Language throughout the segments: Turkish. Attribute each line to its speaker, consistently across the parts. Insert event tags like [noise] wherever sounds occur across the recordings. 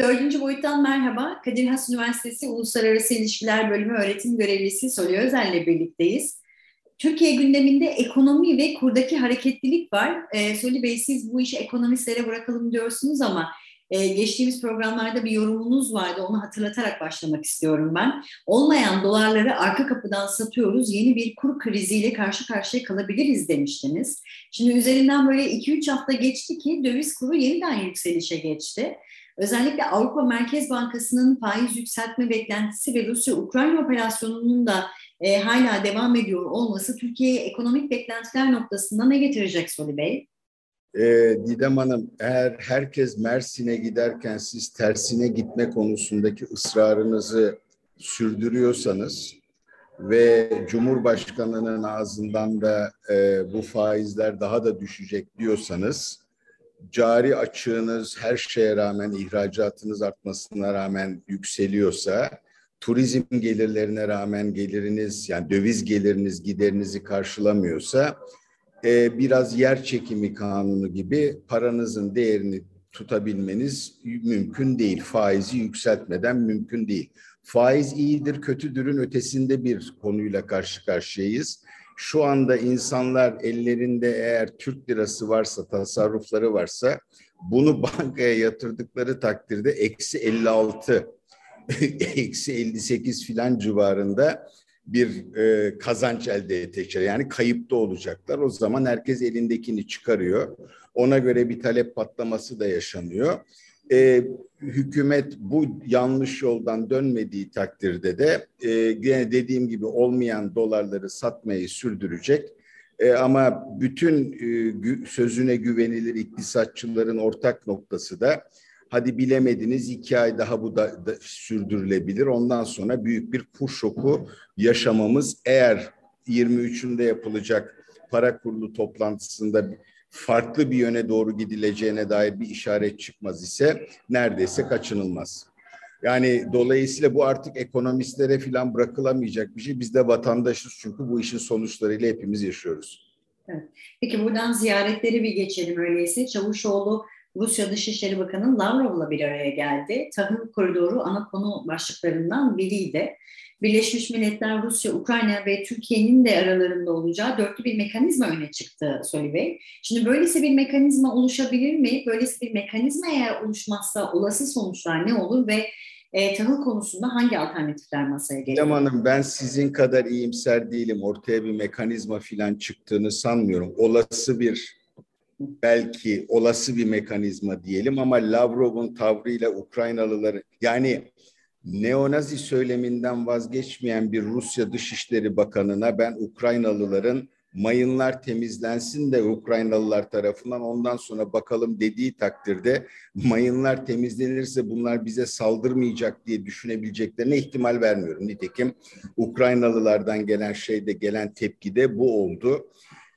Speaker 1: Dördüncü boyuttan merhaba. Kadir Has Üniversitesi Uluslararası İlişkiler Bölümü öğretim görevlisi Solü Özel ile birlikteyiz. Türkiye gündeminde ekonomi ve kurdaki hareketlilik var. Ee, Solü Bey siz bu işi ekonomistlere bırakalım diyorsunuz ama e, geçtiğimiz programlarda bir yorumunuz vardı. Onu hatırlatarak başlamak istiyorum ben. Olmayan dolarları arka kapıdan satıyoruz. Yeni bir kur kriziyle karşı karşıya kalabiliriz demiştiniz. Şimdi üzerinden böyle 2-3 hafta geçti ki döviz kuru yeniden yükselişe geçti. Özellikle Avrupa Merkez Bankası'nın faiz yükseltme beklentisi ve Rusya-Ukrayna operasyonunun da e, hala devam ediyor olması Türkiye'ye ekonomik beklentiler noktasında ne getirecek Soli Bey?
Speaker 2: E, Didem Hanım, eğer herkes Mersin'e giderken siz tersine gitme konusundaki ısrarınızı sürdürüyorsanız ve Cumhurbaşkanı'nın ağzından da e, bu faizler daha da düşecek diyorsanız cari açığınız her şeye rağmen ihracatınız artmasına rağmen yükseliyorsa turizm gelirlerine rağmen geliriniz yani döviz geliriniz giderinizi karşılamıyorsa e, biraz yer çekimi kanunu gibi paranızın değerini tutabilmeniz mümkün değil. Faizi yükseltmeden mümkün değil. Faiz iyidir, kötüdürün ötesinde bir konuyla karşı karşıyayız. Şu anda insanlar ellerinde eğer Türk lirası varsa, tasarrufları varsa bunu bankaya yatırdıkları takdirde eksi 56, [laughs] eksi 58 filan civarında bir e, kazanç elde edecekler. Yani kayıpta olacaklar. O zaman herkes elindekini çıkarıyor. Ona göre bir talep patlaması da yaşanıyor. E, hükümet bu yanlış yoldan dönmediği takdirde de e, dediğim gibi olmayan dolarları satmayı sürdürecek. E, ama bütün e, gü, sözüne güvenilir iktisatçıların ortak noktası da hadi bilemediniz iki ay daha bu da, da sürdürülebilir. Ondan sonra büyük bir kur şoku yaşamamız eğer 23'ünde yapılacak para kurulu toplantısında farklı bir yöne doğru gidileceğine dair bir işaret çıkmaz ise neredeyse kaçınılmaz. Yani dolayısıyla bu artık ekonomistlere falan bırakılamayacak bir şey. Biz de vatandaşız çünkü bu işin sonuçlarıyla hepimiz yaşıyoruz.
Speaker 1: Evet. Peki buradan ziyaretleri bir geçelim öyleyse. Çavuşoğlu Rusya Dışişleri Bakanı Lavrov'la bir araya geldi. Tahıl koridoru ana konu başlıklarından biriydi. Birleşmiş Milletler, Rusya, Ukrayna ve Türkiye'nin de aralarında olacağı dörtlü bir mekanizma öne çıktı Soli Bey. Şimdi böylesi bir mekanizma oluşabilir mi? Böylesi bir mekanizma eğer oluşmazsa olası sonuçlar ne olur ve e, tahıl konusunda hangi alternatifler masaya geliyor?
Speaker 2: Hocam Hanım ben sizin kadar iyimser değilim. Ortaya bir mekanizma filan çıktığını sanmıyorum. Olası bir belki olası bir mekanizma diyelim ama Lavrov'un tavrıyla Ukraynalıları yani neonazi söyleminden vazgeçmeyen bir Rusya Dışişleri Bakanı'na ben Ukraynalıların mayınlar temizlensin de Ukraynalılar tarafından ondan sonra bakalım dediği takdirde mayınlar temizlenirse bunlar bize saldırmayacak diye düşünebileceklerine ihtimal vermiyorum. Nitekim Ukraynalılardan gelen şeyde gelen tepki de bu oldu.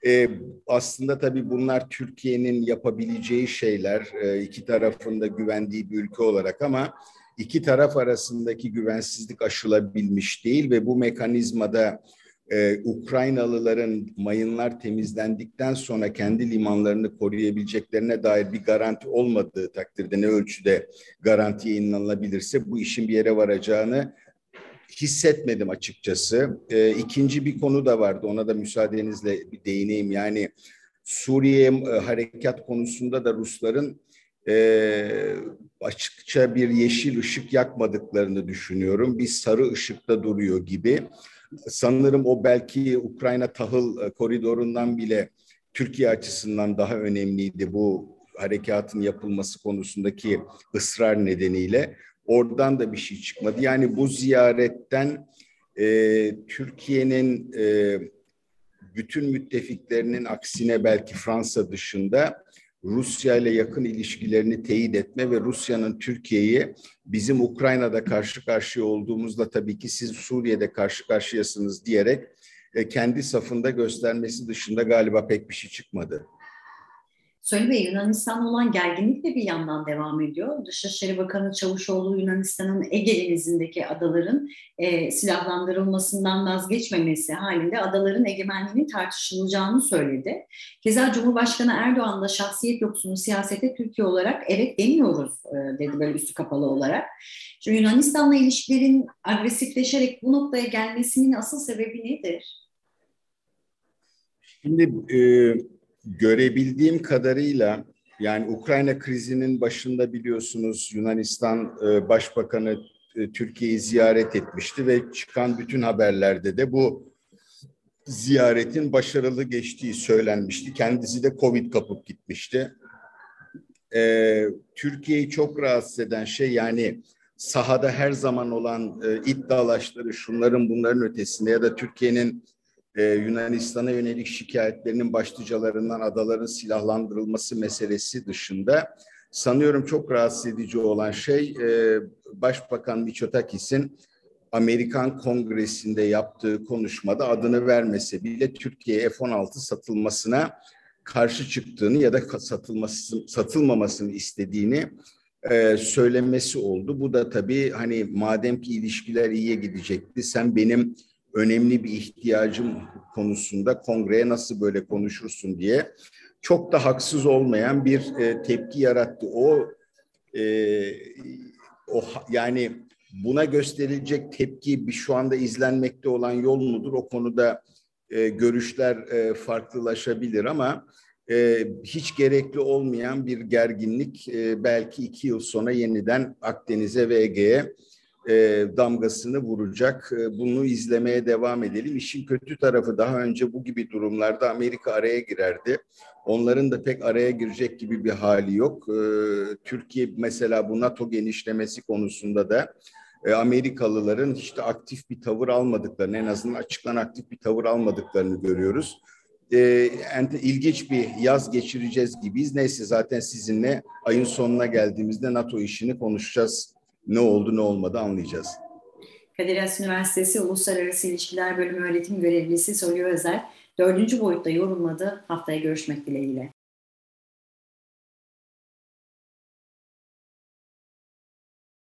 Speaker 2: Ee, aslında tabii bunlar Türkiye'nin yapabileceği şeyler, e, iki tarafında güvendiği bir ülke olarak ama iki taraf arasındaki güvensizlik aşılabilmiş değil ve bu mekanizmada e, Ukraynalıların mayınlar temizlendikten sonra kendi limanlarını koruyabileceklerine dair bir garanti olmadığı takdirde ne ölçüde garantiye inanılabilirse bu işin bir yere varacağını hissetmedim açıkçası. E, ikinci bir konu da vardı ona da müsaadenizle bir değineyim yani Suriye e, harekat konusunda da Rusların e, açıkça bir yeşil ışık yakmadıklarını düşünüyorum. Bir sarı ışıkta duruyor gibi. Sanırım o belki Ukrayna tahıl e, koridorundan bile Türkiye açısından daha önemliydi bu harekatın yapılması konusundaki ısrar nedeniyle. Oradan da bir şey çıkmadı. Yani bu ziyaretten e, Türkiye'nin e, bütün müttefiklerinin aksine belki Fransa dışında Rusya ile yakın ilişkilerini teyit etme ve Rusya'nın Türkiye'yi bizim Ukrayna'da karşı karşıya olduğumuzda tabii ki siz Suriye'de karşı karşıyasınız diyerek e, kendi safında göstermesi dışında galiba pek bir şey çıkmadı.
Speaker 1: Söyle Bey, Yunanistan'la olan gerginlik de bir yandan devam ediyor. Dışişleri Bakanı Çavuşoğlu Yunanistan'ın Ege Denizi'ndeki adaların e, silahlandırılmasından vazgeçmemesi halinde adaların egemenliğinin tartışılacağını söyledi. Keza Cumhurbaşkanı Erdoğan da şahsiyet yoksunu siyasete Türkiye olarak evet demiyoruz e, dedi böyle üstü kapalı olarak. Şimdi Yunanistan'la ilişkilerin agresifleşerek bu noktaya gelmesinin asıl sebebi nedir?
Speaker 2: Şimdi e, görebildiğim kadarıyla yani Ukrayna krizinin başında biliyorsunuz Yunanistan e, Başbakanı e, Türkiye'yi ziyaret etmişti ve çıkan bütün haberlerde de bu ziyaretin başarılı geçtiği söylenmişti. Kendisi de Covid kapıp gitmişti. Ee, Türkiye'yi çok rahatsız eden şey yani sahada her zaman olan e, iddialaşları şunların bunların ötesinde ya da Türkiye'nin e, Yunanistan'a yönelik şikayetlerinin başlıcalarından adaların silahlandırılması meselesi dışında sanıyorum çok rahatsız edici olan şey e, Başbakan Mitsotakis'in Amerikan Kongresi'nde yaptığı konuşmada adını vermese bile Türkiye F-16 satılmasına karşı çıktığını ya da satılması satılmamasını istediğini e, söylemesi oldu. Bu da tabii hani madem ki ilişkiler iyiye gidecekti sen benim önemli bir ihtiyacım konusunda kongreye nasıl böyle konuşursun diye çok da haksız olmayan bir e, tepki yarattı. O e, o yani buna gösterilecek tepki bir şu anda izlenmekte olan yol mudur? O konuda e, görüşler e, farklılaşabilir ama e, hiç gerekli olmayan bir gerginlik e, belki iki yıl sonra yeniden Akdeniz'e ve Ege'ye e, damgasını vuracak. E, bunu izlemeye devam edelim. İşin kötü tarafı daha önce bu gibi durumlarda Amerika araya girerdi. Onların da pek araya girecek gibi bir hali yok. E, Türkiye mesela bu NATO genişlemesi konusunda da e, Amerikalıların işte aktif bir tavır almadıklarını, en azından açıklan aktif bir tavır almadıklarını görüyoruz. E, ilginç bir yaz geçireceğiz gibiyiz. Neyse zaten sizinle ayın sonuna geldiğimizde NATO işini konuşacağız ne oldu ne olmadı anlayacağız.
Speaker 1: Kadir Has Üniversitesi Uluslararası İlişkiler Bölümü öğretim görevlisi Solyo Özer, dördüncü boyutta yorumladı. Haftaya görüşmek dileğiyle.